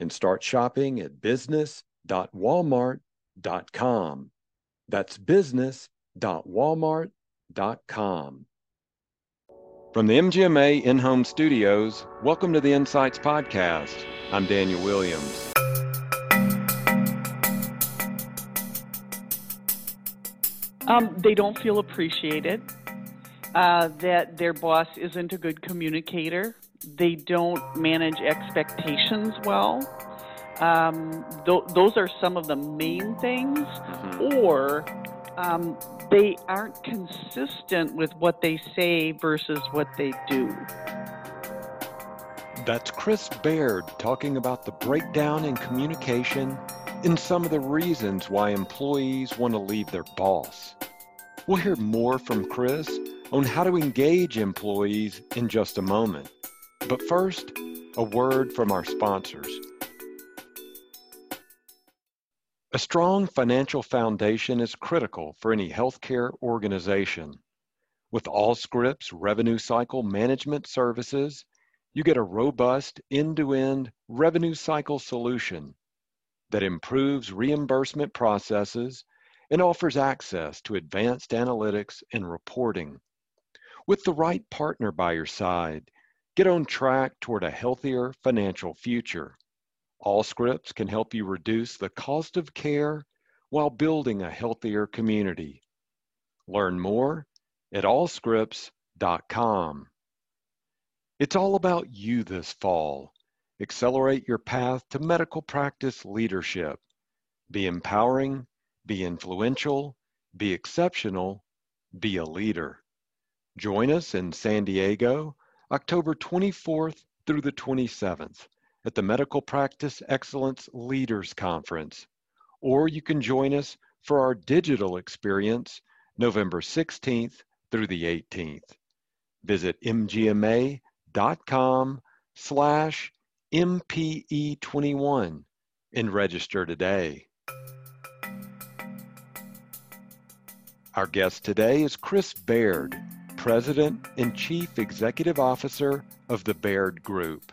and start shopping at business.walmart.com. That's business.walmart.com. From the MGMA in home studios, welcome to the Insights Podcast. I'm Daniel Williams. Um, they don't feel appreciated, uh, that their boss isn't a good communicator, they don't manage expectations well. Um, th- those are some of the main things, mm-hmm. or um, they aren't consistent with what they say versus what they do. That's Kris Baird talking about the breakdown in communication and some of the reasons why employees want to leave their boss. We'll hear more from Kris on how to engage employees in just a moment. But first, a word from our sponsors. A strong financial foundation is critical for any healthcare organization. With Allscripts revenue cycle management services, you get a robust end to end revenue cycle solution that improves reimbursement processes and offers access to advanced analytics and reporting. With the right partner by your side, Get on track toward a healthier financial future. Allscripts can help you reduce the cost of care while building a healthier community. Learn more at allscripts.com. It's all about you this fall. Accelerate your path to medical practice leadership. Be empowering, be influential, be exceptional, be a leader. Join us in San Diego October 24th through the 27th at the Medical Practice Excellence Leaders Conference. Or you can join us for our digital experience November 16th through the 18th. Visit mgma.com slash MPE21 and register today. Our guest today is Kris Baird President and Chief Executive Officer of the Baird Group.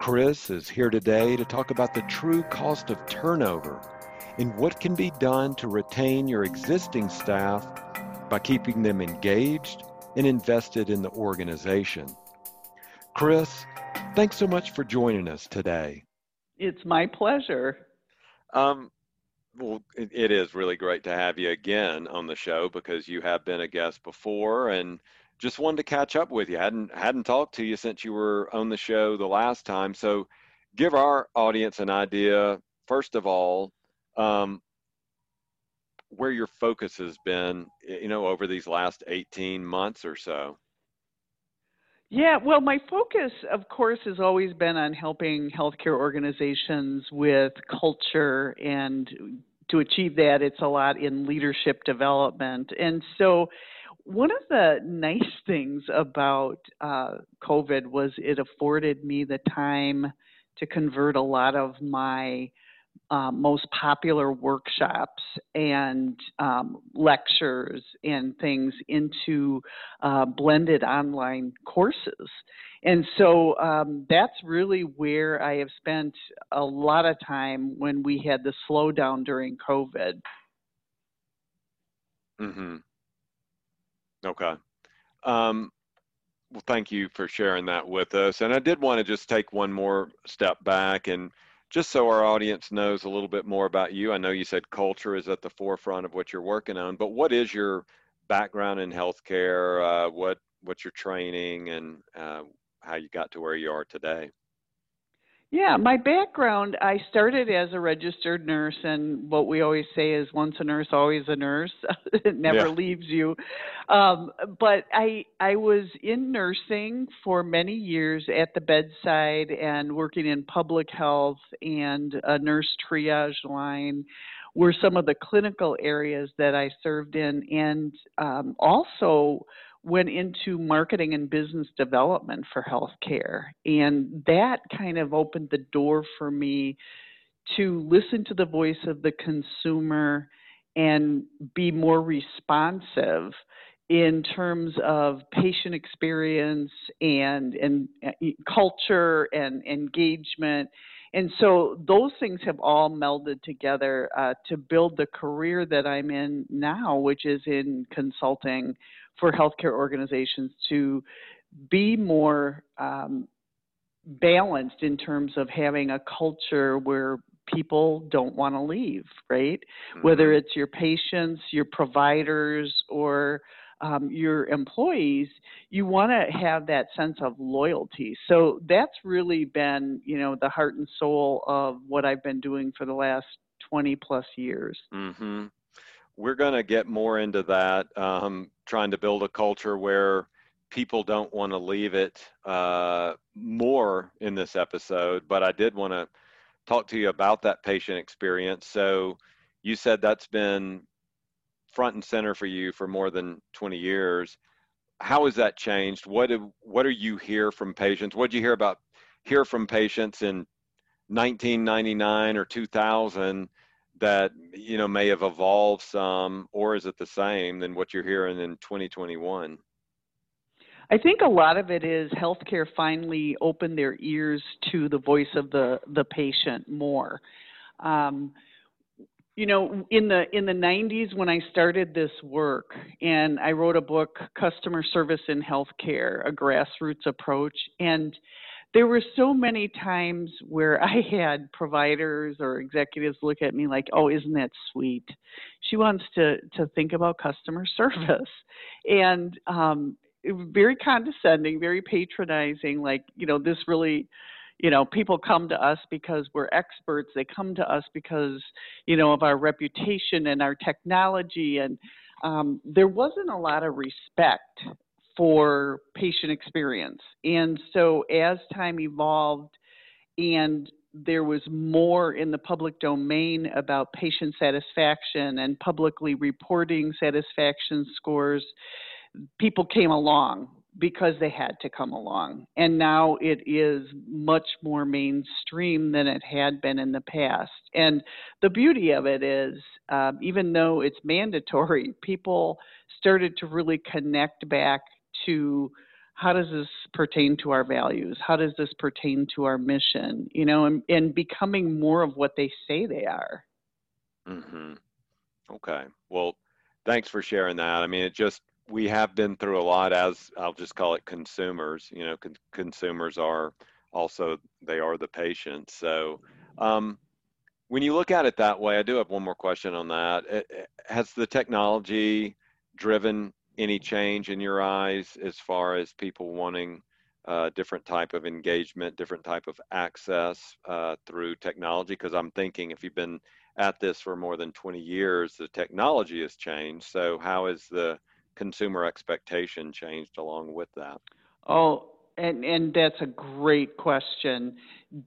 Kris is here today to talk about the true cost of turnover and what can be done to retain your existing staff by keeping them engaged and invested in the organization. Kris, thanks so much for joining us today. It's my pleasure. Um, well, it, is really great to have you again on the show because you have been a guest before, and just wanted to catch up with you. hadn't hadn't talked to you since you were on the show the last time. So, give our audience an idea. First of all, um, where your focus has been, you know, over these last 18 months or so. Yeah, well, my focus, of course, has always been on helping healthcare organizations with culture. And to achieve that, it's a lot in leadership development. And so, one of the nice things about uh, COVID was it afforded me the time to convert a lot of my uh, most popular workshops and um, lectures and things into uh, blended online courses. And so um, that's really where I have spent a lot of time when we had the slowdown during COVID. Mm-hmm. Okay. Um, well, thank you for sharing that with us. And I did want to just take one more step back and just so our audience knows a little bit more about you, I know you said culture is at the forefront of what you're working on, but what is your background in healthcare? Uh, what what's your training and uh, how you got to where you are today? Yeah, my background, I started as a registered nurse, and what we always say is once a nurse, always a nurse. it never yeah. leaves you. Um, but I, I was in nursing for many years at the bedside and working in public health and a nurse triage line were some of the clinical areas that I served in, and um, also went into marketing and business development for healthcare. And that kind of opened the door for me to listen to the voice of the consumer and be more responsive in terms of patient experience and and uh, culture and engagement and so those things have all melded together uh, to build the career that I'm in now, which is in consulting for healthcare organizations to be more um, balanced in terms of having a culture where people don't want to leave, right? Mm-hmm. Whether it's your patients, your providers, or um, your employees, you want to have that sense of loyalty. So that's really been, you know, the heart and soul of what I've been doing for the last 20 plus years. Mm-hmm we're going to get more into that, um, trying to build a culture where people don't want to leave it uh, more in this episode. But I did want to talk to you about that patient experience. So you said that's been front and center for you for more than 20 years. How has that changed? What do, what do you hear from patients? What did you hear about hear from patients in 1999 or 2000 that you know may have evolved some or is it the same than what you're hearing in 2021 I think a lot of it is healthcare finally opened their ears to the voice of the the patient more. Um, you know, in the in the 90s when I started this work, and I wrote a book, Customer Service in Healthcare: A Grassroots Approach, and there were so many times where I had providers or executives look at me like, "Oh, isn't that sweet? She wants to to think about customer service," and um, very condescending, very patronizing. Like, you know, this really, you know, people come to us because we're experts. They come to us because, you know, of our reputation and our technology and um, there wasn't a lot of respect for patient experience. And so as time evolved and there was more in the public domain about patient satisfaction and publicly reporting satisfaction scores, people came along because they had to come along. And now it is much more mainstream than it had been in the past. And the beauty of it is, um, even though it's mandatory, people started to really connect back to how does this pertain to our values? How does this pertain to our mission? You know, and, and becoming more of what they say they are. Mm-hmm. Okay. Well, thanks for sharing that. I mean, it just, we have been through a lot as I'll just call it consumers. You know, con- consumers are also, they are the patients. So, um, when you look at it that way, I do have one more question on that. It, it, has the technology driven any change in your eyes as far as people wanting uh, different type of engagement, different type of access uh, through technology? Because I'm thinking if you've been at this for more than 20 years, the technology has changed. So how has the consumer expectation changed along with that? Oh, and, and that's a great question.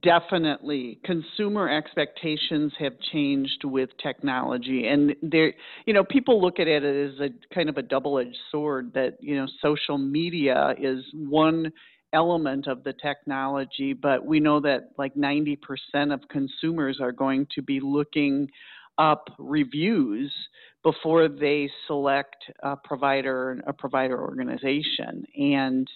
Definitely, consumer expectations have changed with technology, and there, you know, people look at it as a kind of a double-edged sword. That you know, social media is one element of the technology, but we know that like 90% of consumers are going to be looking up reviews before they select a provider a provider organization. And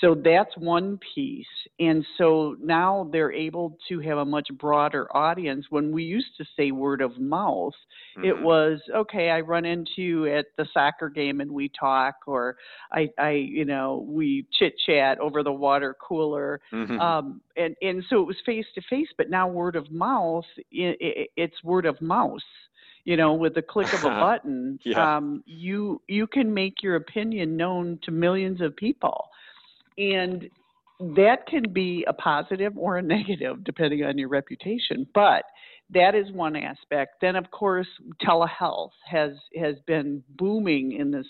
so that's one piece. And so now they're able to have a much broader audience. When we used to say word of mouth mm-hmm. it was okay i run into you at the soccer game and we talk or i i you know we chit chat over the water cooler. Mm-hmm. um, and and so it was face to face but now word of mouth it, it, it's word of mouse you know with the click of a button yeah. um, you you can make your opinion known to millions of people and that can be a positive or a negative depending on your reputation. But that is one aspect. Then, of course, telehealth has has been booming in this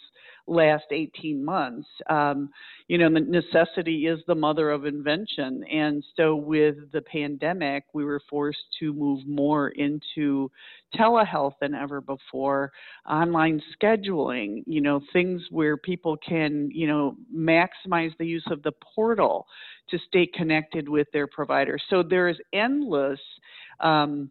last 18 months. Um, you know, the necessity is the mother of invention, and so with the pandemic, we were forced to move more into telehealth than ever before. Online scheduling, you know, things where people can, you know, maximize the use of the portal to stay connected with their provider. So there is endless. Um,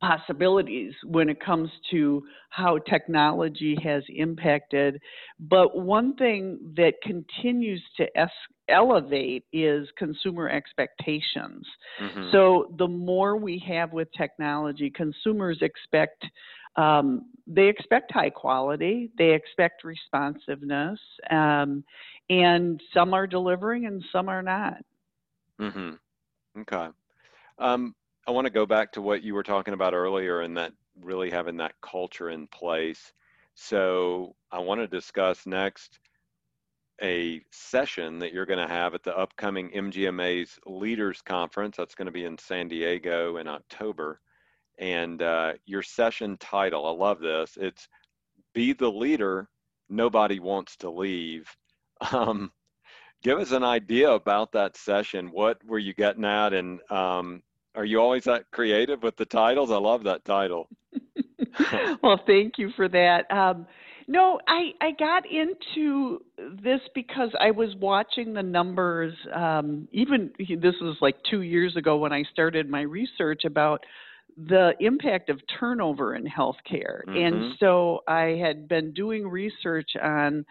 possibilities when it comes to how technology has impacted. But one thing that continues to es- elevate is consumer expectations. Mm-hmm. So the more we have with technology, consumers expect. Um, they expect high quality, they expect responsiveness, um, and some are delivering and some are not. Mm-hmm. Okay. Um, I want to go back to what you were talking about earlier and that really having that culture in place. So I want to discuss next a session that you're going to have at the upcoming MGMA's Leaders Conference. That's going to be in San Diego in October. And uh, your session title, I love this. It's Be the Leader Nobody Wants to Leave. Um, give us an idea about that session. What were you getting at? And um, are you always that creative with the titles? I love that title. well, thank you for that. Um, no, I, I got into this because I was watching the numbers. Um, even this was like two years ago when I started my research about the impact of turnover in healthcare. Mm-hmm. And so I had been doing research on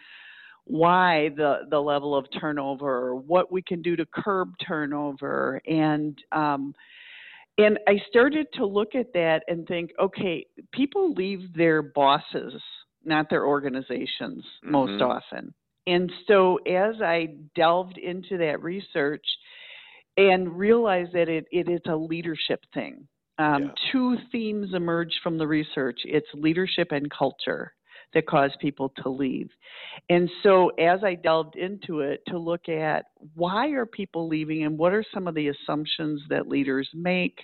why the, the level of turnover, what we can do to curb turnover, and um, and I started to look at that and think, okay, people leave their bosses, not their organizations, mm-hmm. most often. And so as I delved into that research and realized that it, it is a leadership thing, um, yeah. two themes emerged from the research it's leadership and culture that cause people to leave. And so as I delved into it to look at why are people leaving and what are some of the assumptions that leaders make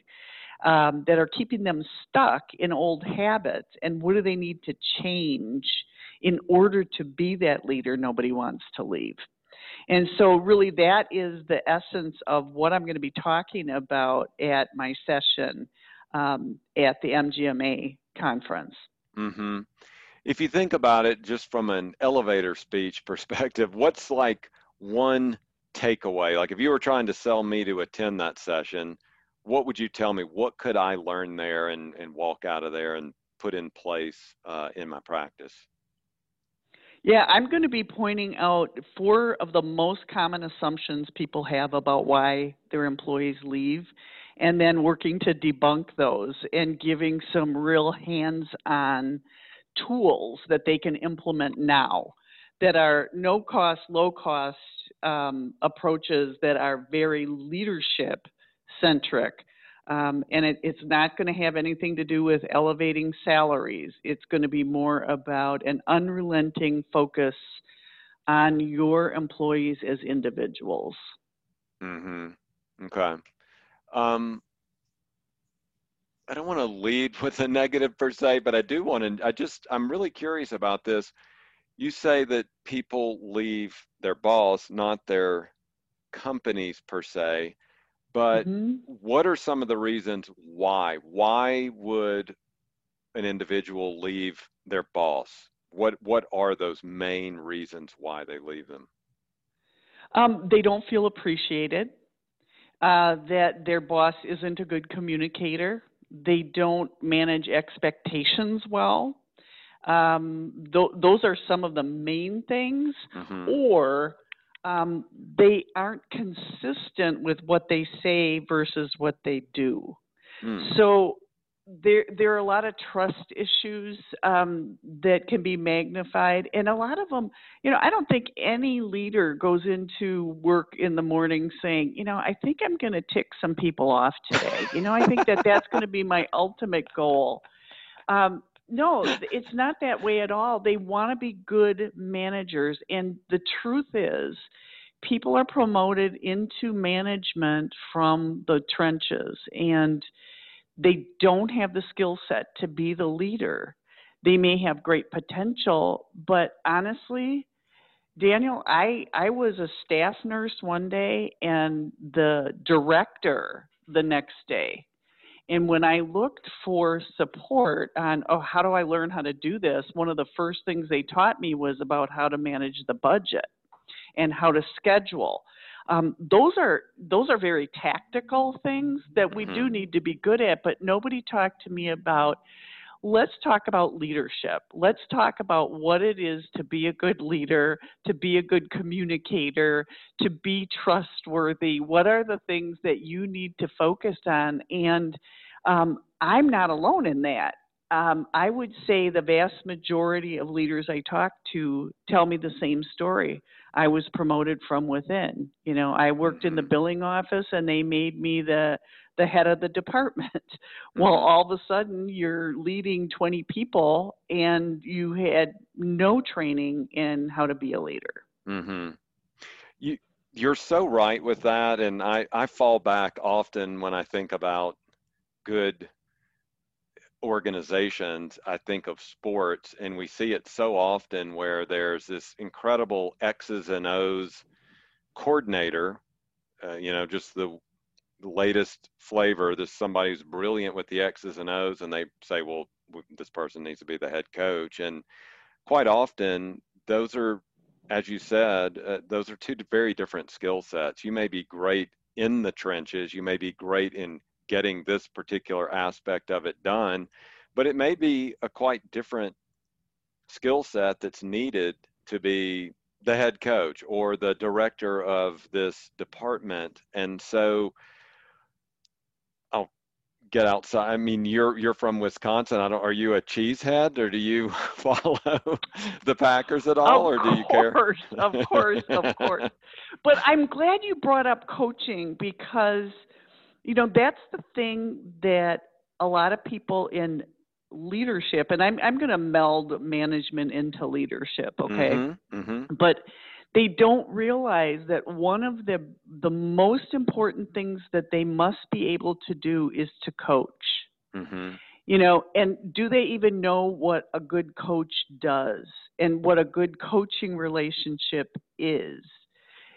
um, that are keeping them stuck in old habits and what do they need to change in order to be that leader nobody wants to leave. And so, really, that is the essence of what I'm going to be talking about at my session um, at the MGMA conference. Mm-hmm if you think about it just from an elevator speech perspective, what's like one takeaway? Like if you were trying to sell me to attend that session, what would you tell me? What could I learn there and, and walk out of there and put in place uh, in my practice? Yeah, I'm going to be pointing out four of the most common assumptions people have about why their employees leave, and then working to debunk those and giving some real hands on tools that they can implement now that are no cost, low cost um, approaches that are very leadership centric. Um, and it, it's not going to have anything to do with elevating salaries. It's going to be more about an unrelenting focus on your employees as individuals. Mm-hmm. Okay. Um, I don't want to lead with a negative per se, but I do want to. I just I'm really curious about this. You say that people leave their boss, not their companies per se, but mm-hmm. what are some of the reasons why? Why would an individual leave their boss? What what are those main reasons why they leave them? Um, they don't feel appreciated. Uh, that their boss isn't a good communicator they don't manage expectations well. Um, th- those are some of the main things, mm-hmm. or um, they aren't consistent with what they say versus what they do. Mm. So there there are a lot of trust issues um, that can be magnified, and a lot of them, you know, I don't think any leader goes into work in the morning saying, you know, I think I'm going to tick some people off today. You know, I think that that's going to be my ultimate goal. Um, no, it's not that way at all. They want to be good managers, and the truth is, people are promoted into management from the trenches and they don't have the skill set to be the leader. They may have great potential, but honestly, Daniel, I, I was a staff nurse one day and the director the next day. And when I looked for support on, oh, how do I learn how to do this? One of the first things they taught me was about how to manage the budget and how to schedule. Um, those are those are very tactical things that we mm-hmm. do need to be good at, but nobody talked to me about let's talk about leadership. Let's talk about what it is to be a good leader, to be a good communicator, to be trustworthy. What are the things that you need to focus on? And um, I'm not alone in that. Um, I would say the vast majority of leaders I talk to tell me the same story. I was promoted from within. You know, I worked in the mm-hmm. billing office and they made me the the head of the department. well, mm-hmm. all of a sudden you're leading 20 people and you had no training in how to be a leader. Mhm. You you're so right with that and I I fall back often when I think about good organizations, I think of sports, and we see it so often where there's this incredible X's and O's coordinator, uh, you know, just the, latest flavor. This who's brilliant with the X's and O's, and they say, well, this person needs to be the head coach. And quite often, those are, as you said, uh, those are two very different skill sets. You may be great in the trenches, you may be great in getting this particular aspect of it done. But it may be a quite different skill set that's needed to be the head coach or the director of this department. And so I'll get outside. I mean, you're you're from Wisconsin. I don't. Are you a cheesehead, or do you follow the Packers at all, of or do you care? Course, of course, of course. But I'm glad you brought up coaching because you know that's the thing that a lot of people in leadership and i'm i'm going to meld management into leadership okay mm-hmm, mm-hmm. but they don't realize that one of the the most important things that they must be able to do is to coach mm-hmm. you know and do they even know what a good coach does and what a good coaching relationship is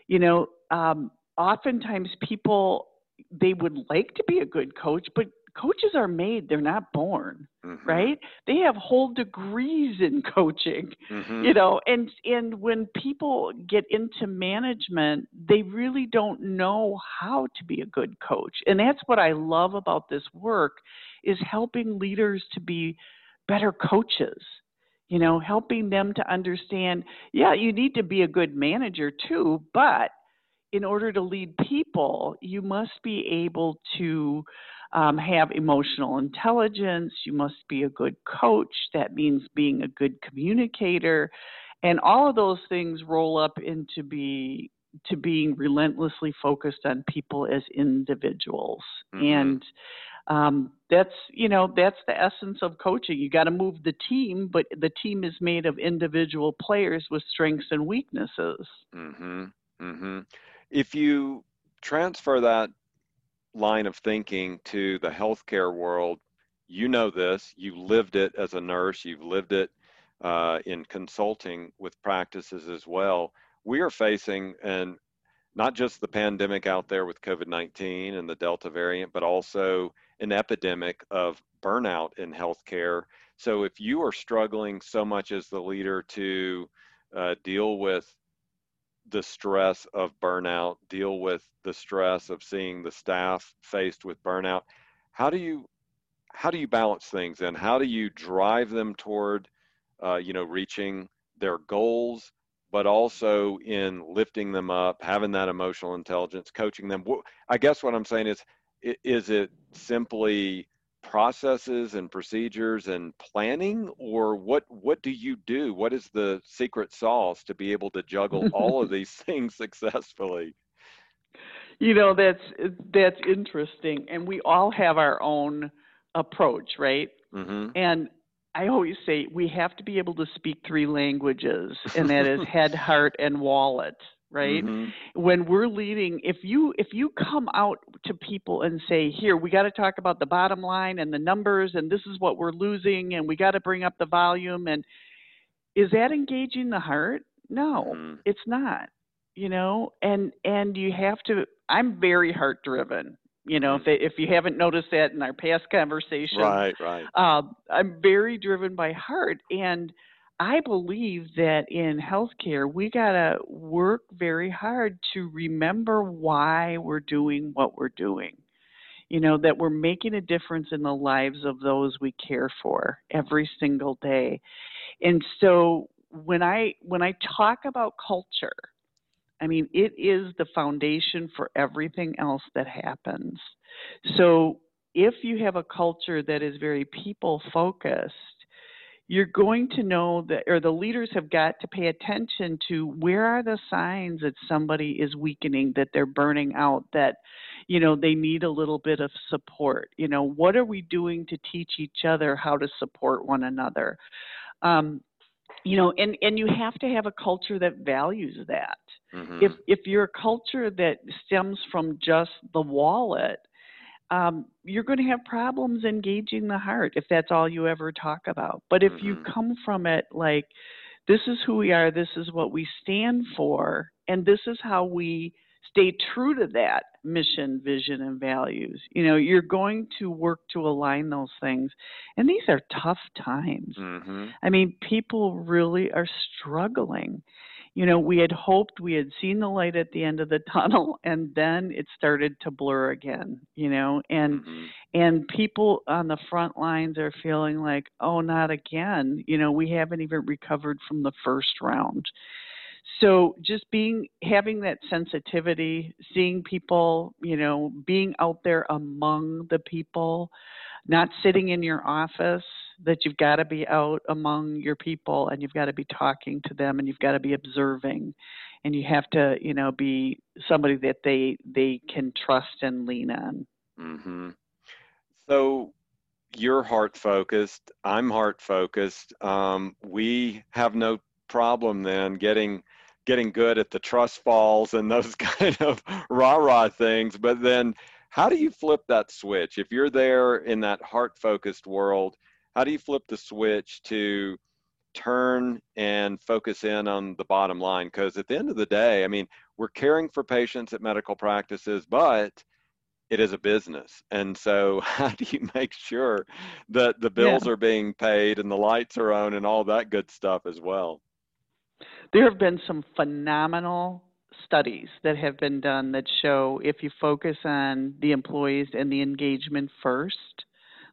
you know um, oftentimes people they would like to be a good coach, but coaches are made, they're not born, mm-hmm. right? They have whole degrees in coaching, mm-hmm. you know, and and when people get into management, they really don't know how to be a good coach. And that's what I love about this work is helping leaders to be better coaches. You know, helping them to understand, yeah, you need to be a good manager too, but in order to lead people, you must be able to um, have emotional intelligence. You must be a good coach. That means being a good communicator. And all of those things roll up into be to being relentlessly focused on people as individuals. Mm-hmm. And um, that's you know that's the essence of coaching. You got to move the team, but the team is made of individual players with strengths and weaknesses. Mm-hmm. Mm-hmm if you transfer that line of thinking to the healthcare world, you know this, you lived it as a nurse, you've lived it uh, in consulting with practices as well. We are facing, and not just the pandemic out there with COVID 19 and the Delta variant, but also an epidemic of burnout in healthcare. So if you are struggling so much as the leader to uh, deal with the stress of burnout, deal with the stress of seeing the staff faced with burnout. How do you how do you balance things and how do you drive them toward uh, you know reaching their goals but also in lifting them up having that emotional intelligence coaching them i guess what i'm saying is is it simply processes and procedures and planning or what what do you do? What is the secret sauce to be able to juggle all of these things successfully? You know that's that's interesting and we all have our own approach right? Mm-hmm. and i always say we have to be able to speak three languages and that is head heart and wallet right mm-hmm. when we're leading if you if you come out to people and say here we got to talk about the bottom line and the numbers and this is what we're losing and we got to bring up the volume and is that engaging the heart no mm-hmm. it's not you know and and you have to i'm very heart driven you know mm-hmm. if if you haven't noticed that in our past conversation right right um, i'm very driven by heart and I believe that in healthcare, we got to work very hard to remember why we're doing what we're doing. You know, that we're making a difference in the lives of those we care for every single day. And so when I when I talk about culture, I mean, it is the foundation for everything else that happens. So if you have a culture that is very people focused, you're going to know that, or the leaders have got to pay attention to where are the signs that somebody is weakening, that they're burning out, that, you know, they need a little bit of support. You know, what are we doing to teach each other how to support one another? Um, you know, and, and you have to have a culture that values that. Mm-hmm. If if you're a culture that stems from just the wallet, um, you're going to have problems engaging the heart if that's all you ever talk about. But if mm-hmm. you come from it like, this is who we are, this is what we stand for, and this is how we stay true to that mission, vision, and values. You know, you're going to work to align those things. And these are tough times. Mm-hmm. I mean, people really are struggling you know, we had hoped we had seen the light at the end of the tunnel and then it started to blur again, you know, and mm-hmm. and people on the front lines are feeling like, "Oh, not again." You know, we haven't even recovered from the first round. So just being having that sensitivity, seeing people, you know, being out there among the people, not sitting in your office, that you've got to be out among your people and you've got to be talking to them and you've got to be observing. And you have to you know be somebody that they they can trust and lean on. Mm-hmm. so you're heart focused i'm heart focused um, we have no problem then getting getting good at the trust falls and those kind of rah rah things but then how do you flip that switch? If you're there in that heart focused world how do you flip the switch to turn and focus in on the bottom line? Because at the end of the day, I mean, we're caring for patients at medical practices, but it is a business. And so, how do you make sure that the bills yeah. are being paid and the lights are on and all that good stuff as well? There have been some phenomenal studies that have been done that show if you focus on the employees and the engagement first,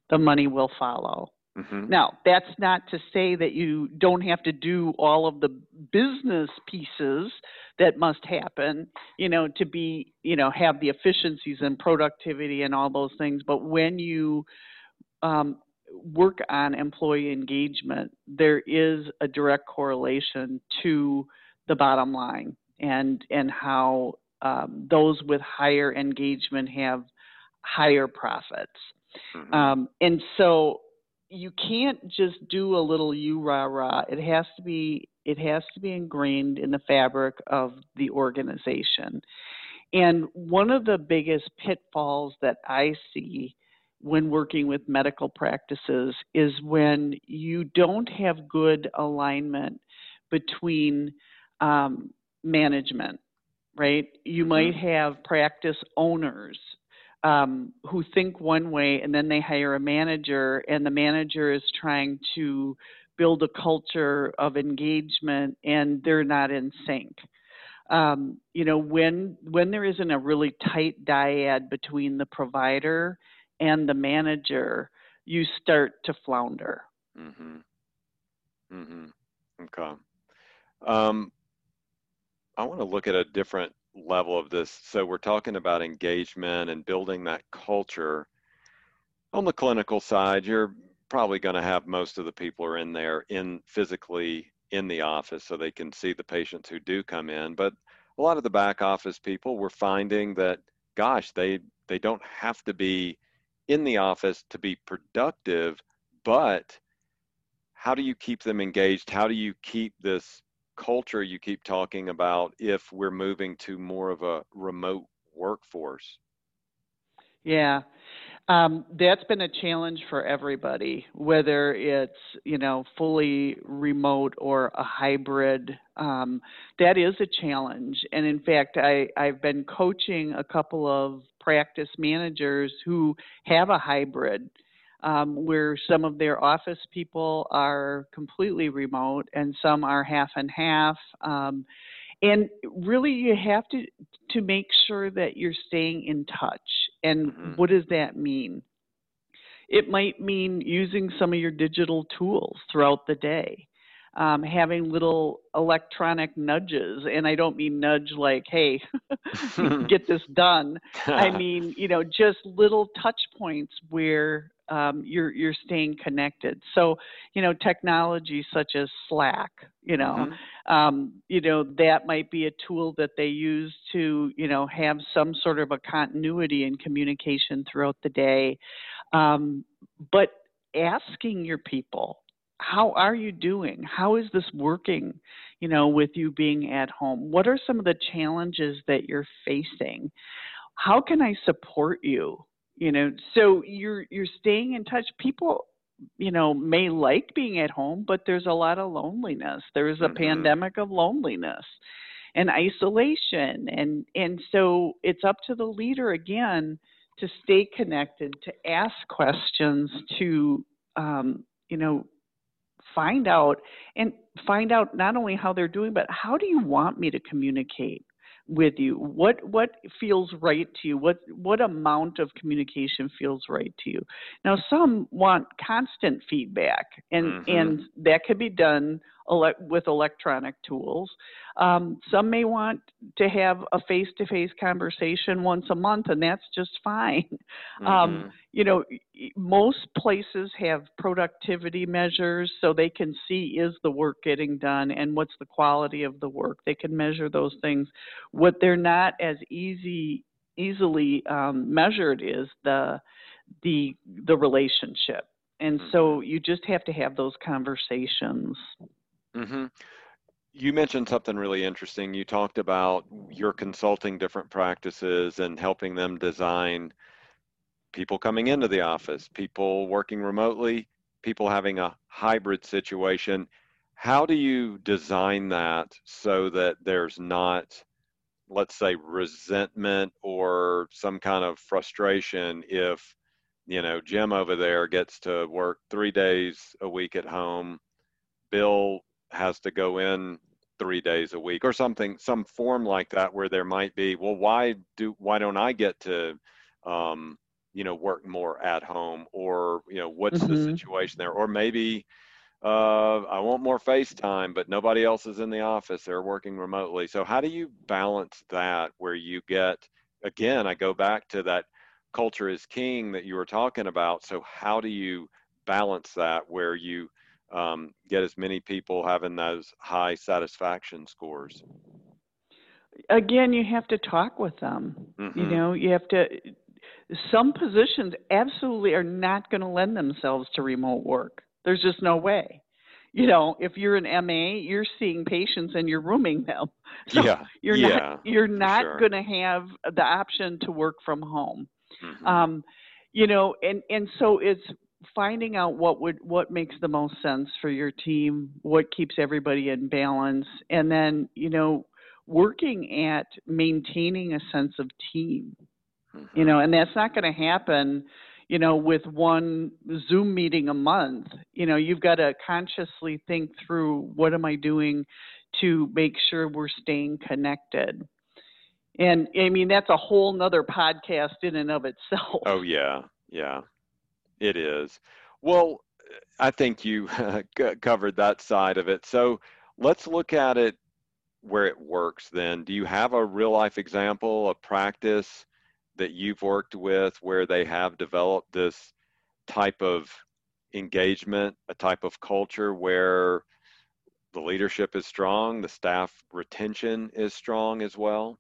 the money will follow. Mm-hmm. Now, that's not to say that you don't have to do all of the business pieces that must happen, you know, to be, you know, have the efficiencies and productivity and all those things. But when you um, work on employee engagement, there is a direct correlation to the bottom line and and how um, those with higher engagement have higher profits. Mm-hmm. Um, and so you can't just do a little you rah rah. It has to be it has to be ingrained in the fabric of the organization. And one of the biggest pitfalls that I see when working with medical practices is when you don't have good alignment between um, management, right? You mm-hmm. might have practice owners um, who think one way and then they hire a manager and the manager is trying to build a culture of engagement and they're not in sync. Um, you know when when there isn't a really tight dyad between the provider and the manager you start to flounder. Mm-hmm. Mm-hmm. Okay. Um, i want to look at a different level of this. So we're talking about engagement and building that culture. On the clinical side, you're probably going to have most of the people are in there in physically in the office so they can see the patients who do come in. But a lot of the back office people, we're finding that, gosh, they they don't have to be in the office to be productive, but how do you keep them engaged? How do you keep this culture you keep talking about if we're moving to more of a remote workforce? Yeah. Um, that's been a challenge for everybody, whether it's you know fully remote or a hybrid. Um, that is a challenge, and in fact, I I've been coaching a couple of practice managers who have a hybrid, um, where some of their office people are completely remote and some are half and half. Um, and really you have to to make sure that you're staying in touch and mm-hmm. what does that mean it might mean using some of your digital tools throughout the day um, having little electronic nudges and i don't mean nudge like hey get this done i mean you know just little touch points where um, you're you're staying connected. So you know technology such as Slack, you know, mm-hmm. um, you know that might be a tool that they use to you know have some sort of a continuity in communication throughout the day. Um, but asking your people, how are you doing? How is this working? You know, with you being at home, what are some of the challenges that you're facing? How can I support you? You know so you're you're staying in touch. People you know may like being at home but there's a lot of loneliness. There's a mm-hmm. pandemic of loneliness and isolation. And and so it's up to the leader again to stay connected to ask questions to um, you know find out and find out not only how they're doing but how do you want me to communicate with you? What what feels right to you? What what amount of communication feels right to you? Now some want constant feedback and mm-hmm. and that can be done ele- with electronic tools. Um, some may want to have a face-to-face conversation once a month and that's just fine. Um, mm-hmm. um, you know most places have productivity measures so they can see is the work getting done and what's the quality of the work. They can measure those things. What they're not as easy easily um, measured is the the the relationship. And mm-hmm. so you just have to have those conversations mm-hmm. you mentioned something really interesting you talked about your consulting different practices and helping them design people coming into the office, people working remotely, people having a hybrid situation. How do you design that so that there's not, let's say, resentment or some kind of frustration if, you know, Jim over there gets to work three days a week at home, Bill has to go in three days a week or something, some form like that where there might be, well, why do, why don't I get to, um, you know work more at home or you know what's mm-hmm. the situation there or maybe uh, I want more FaceTime, but nobody else is in the office. They're working remotely. So how do you balance that where you get again, I go back to that culture is king that you were talking about. So how do you balance that where you um, get as many people having those high satisfaction scores? Again, you have to talk with them. Mm-hmm. You know, you have to some positions absolutely are not going to lend themselves to remote work. There's just no way. You know, if you're an MA, you're seeing patients and you're rooming them. So yeah, you're yeah, not you're not sure. going to have the option to work from home. Mm-hmm. Um, you know, and and so it's finding out what would what makes the most sense for your team, what keeps everybody in balance, and then you know working at maintaining a sense of team Mm-hmm. You know, and that's not going to happen, you know, with one Zoom meeting a month. You know, you've got to consciously think through what am I doing to make sure we're staying connected. And I mean, that's a whole nother podcast in and of itself. Oh, yeah. Yeah, it is. Well, I think you covered that side of it. So let's look at it where it works then. Do you have a real life example, a practice that you've worked with where they have developed this type of engagement, a type of culture where the leadership is strong, the staff retention is strong as well?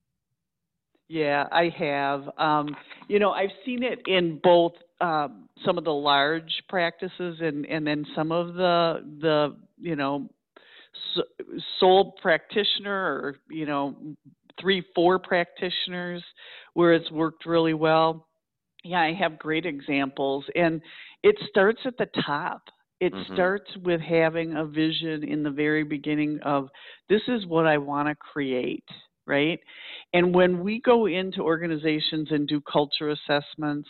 Yeah, I have. Um, you know, I've seen it in both um, some of the large practices and and then some of the the you know sole practitioner or, you know, three, four practitioners where it's worked really well. Yeah, I have great examples. And it starts at the top. It mm-hmm. starts with having a vision in the very beginning of this is what I want to create, right? And when we go into organizations and do culture assessments,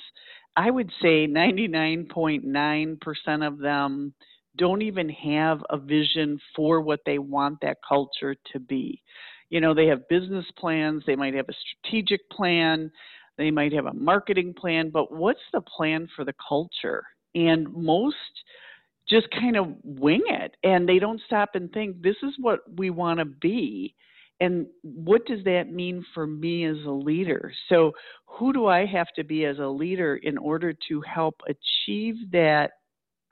I would say 99.9% of them don't even have a vision for what they want that culture to be. You know, they have business plans, they might have a strategic plan, they might have a marketing plan, but what's the plan for the culture? And most just kind of wing it and they don't stop and think this is what we want to be and what does that mean for me as a leader? So who do i have to be as a leader in order to help achieve that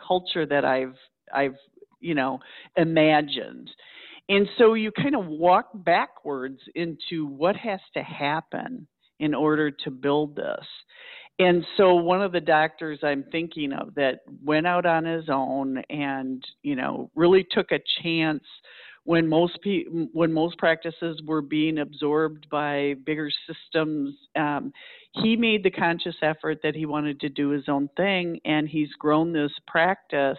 culture that i've i've you know imagined? And so you kind of walk backwards into what has to happen in order to build this. And so one of the doctors I'm thinking of that went out on his own and you know really took a chance when most pe- when most practices were being absorbed by bigger systems um, he made the conscious effort that he wanted to do his own thing and he's grown this practice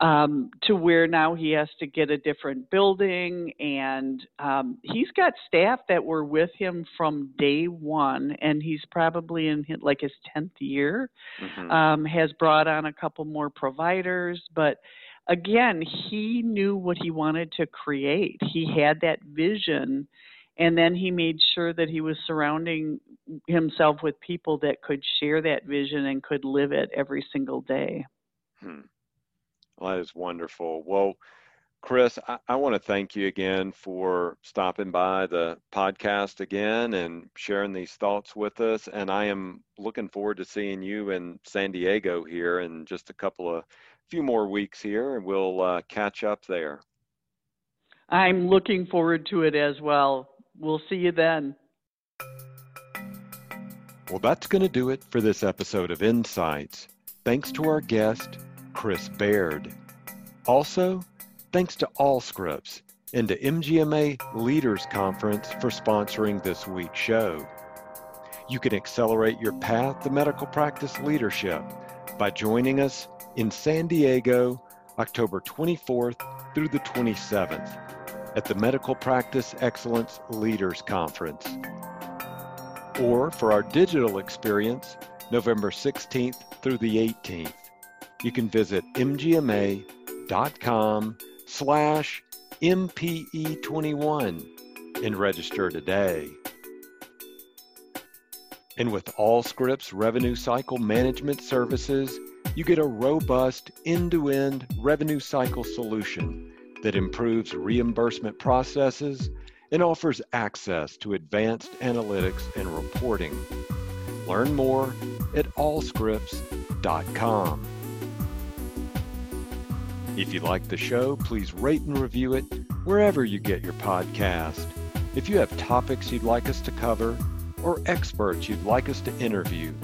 um, to where now he has to get a different building. And um, he's got staff that were with him from day one, and he's probably in his, like his 10th year, mm-hmm. um, has brought on a couple more providers. But again, he knew what he wanted to create, he had that vision. And then he made sure that he was surrounding himself with people that could share that vision and could live it every single day. Hmm. Well, that is wonderful. Well, Kris, I, I want to thank you again for stopping by the podcast again and sharing these thoughts with us. And I am looking forward to seeing you in San Diego here in just a couple of few more weeks here, and we'll uh, catch up there. I'm looking forward to it as well. We'll see you then. Well, that's going to do it for this episode of Insights. Thanks to our guest, Kris Baird. Also, thanks to Allscripts and to MGMA Leaders Conference for sponsoring this week's show. You can accelerate your path to medical practice leadership by joining us in San Diego October 24th through the 27th at the Medical Practice Excellence Leaders Conference. Or for our digital experience, November 16th through the 18th you can visit mgma.com slash MPE21 and register today. And with Allscripts Revenue Cycle Management Services, you get a robust end-to-end revenue cycle solution that improves reimbursement processes and offers access to advanced analytics and reporting. Learn more at allscripts.com. If you like the show, please rate and review it wherever you get your podcast. If you have topics you'd like us to cover or experts you'd like us to interview,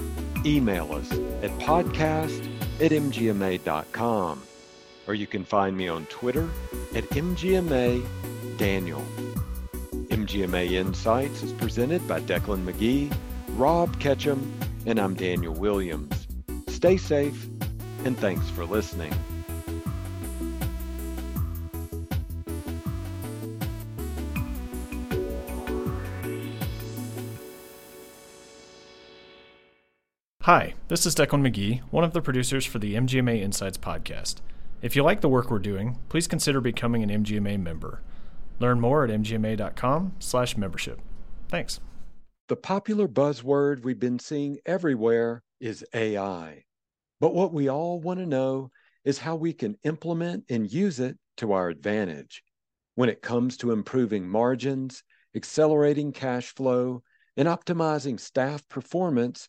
email us at podcast at mgma.com. Or you can find me on Twitter at mgma daniel. MGMA Insights is presented by Decklan McGee, Rob Ketcham, and I'm Daniel Williams. Stay safe, and thanks for listening. Hi, this is Decklan McGee, one of the producers for the MGMA Insights podcast. If you like the work we're doing, please consider becoming an MGMA member. Learn more at mgma.com/membership. Thanks. The popular buzzword we've been seeing everywhere is AI. But what we all want to know is how we can implement and use it to our advantage. When it comes to improving margins, accelerating cash flow, and optimizing staff performance,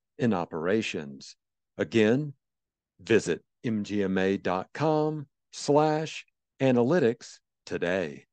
and operations. Again, visit mgma.com slash analytics today.